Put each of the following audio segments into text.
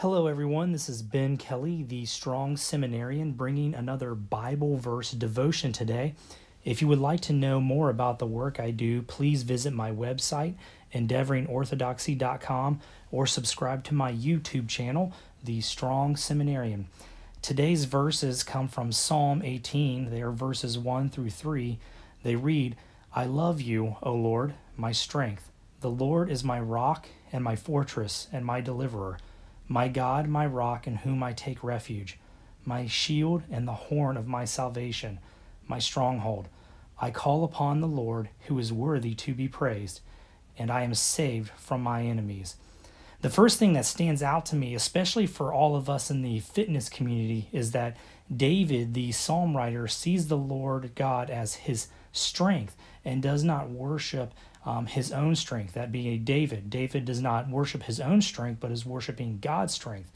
Hello, everyone. This is Ben Kelly, the Strong Seminarian, bringing another Bible verse devotion today. If you would like to know more about the work I do, please visit my website, endeavoringorthodoxy.com, or subscribe to my YouTube channel, The Strong Seminarian. Today's verses come from Psalm 18. They are verses 1 through 3. They read, I love you, O Lord, my strength. The Lord is my rock and my fortress and my deliverer my God, my rock, in whom I take refuge, my shield and the horn of my salvation, my stronghold. I call upon the Lord, who is worthy to be praised, and I am saved from my enemies. The first thing that stands out to me, especially for all of us in the fitness community, is that David, the psalm writer, sees the Lord God as his strength and does not worship um, his own strength, that being David. David does not worship his own strength, but is worshiping God's strength.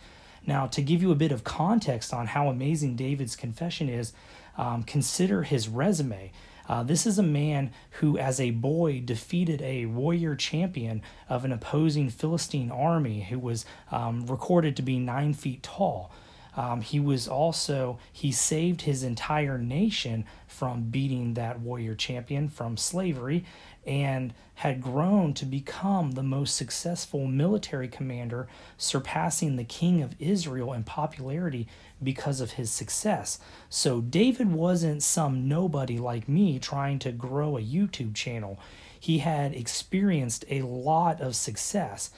Now, to give you a bit of context on how amazing David's confession is, um, consider his resume. Uh, this is a man who, as a boy, defeated a warrior champion of an opposing Philistine army who was um, recorded to be nine feet tall. Um, he was also, he saved his entire nation from beating that warrior champion from slavery and had grown to become the most successful military commander, surpassing the king of Israel in popularity because of his success. So David wasn't some nobody like me trying to grow a YouTube channel. He had experienced a lot of success.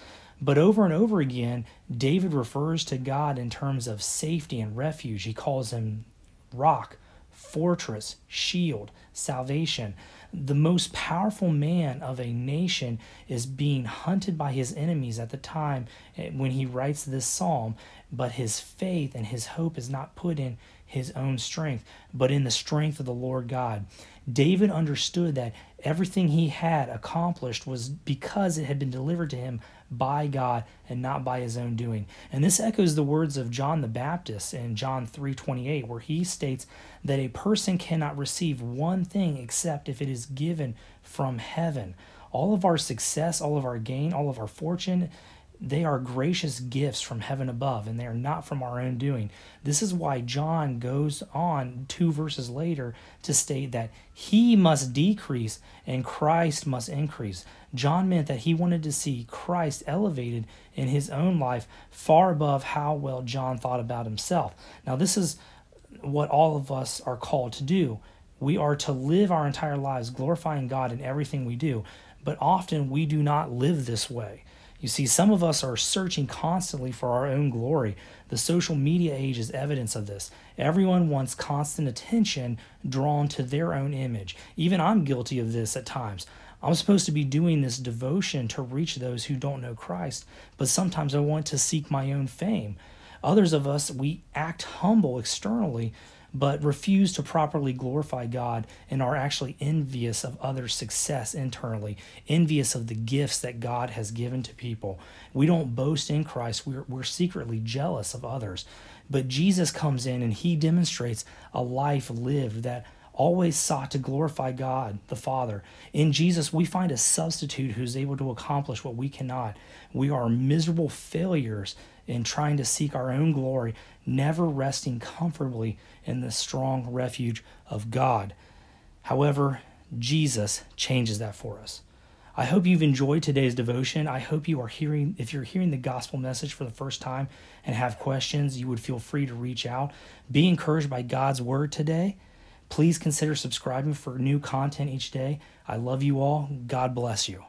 But over and over again, David refers to God in terms of safety and refuge. He calls him rock, fortress, shield, salvation. The most powerful man of a nation is being hunted by his enemies at the time eh, when he writes this psalm, but his faith and his hope is not put in his own strength, but in the strength of the Lord God. David understood that everything he had accomplished was because it had been delivered to him by God and not by his own doing. And this echoes the words of John the Baptist in John 3:28 where he states that a person cannot receive one thing except if it is given from heaven. All of our success, all of our gain, all of our fortune they are gracious gifts from heaven above, and they are not from our own doing. This is why John goes on two verses later to state that he must decrease and Christ must increase. John meant that he wanted to see Christ elevated in his own life far above how well John thought about himself. Now, this is what all of us are called to do. We are to live our entire lives glorifying God in everything we do, but often we do not live this way. You see, some of us are searching constantly for our own glory. The social media age is evidence of this. Everyone wants constant attention drawn to their own image. Even I'm guilty of this at times. I'm supposed to be doing this devotion to reach those who don't know Christ, but sometimes I want to seek my own fame. Others of us, we act humble externally, but refuse to properly glorify God and are actually envious of others' success internally, envious of the gifts that God has given to people. We don't boast in Christ, we're, we're secretly jealous of others. But Jesus comes in and he demonstrates a life lived that always sought to glorify God the Father. In Jesus, we find a substitute who's able to accomplish what we cannot. We are miserable failures in trying to seek our own glory, never resting comfortably in the strong refuge of God. However, Jesus changes that for us. I hope you've enjoyed today's devotion. I hope you are hearing, if you're hearing the gospel message for the first time and have questions, you would feel free to reach out. Be encouraged by God's word today. Please consider subscribing for new content each day. I love you all. God bless you.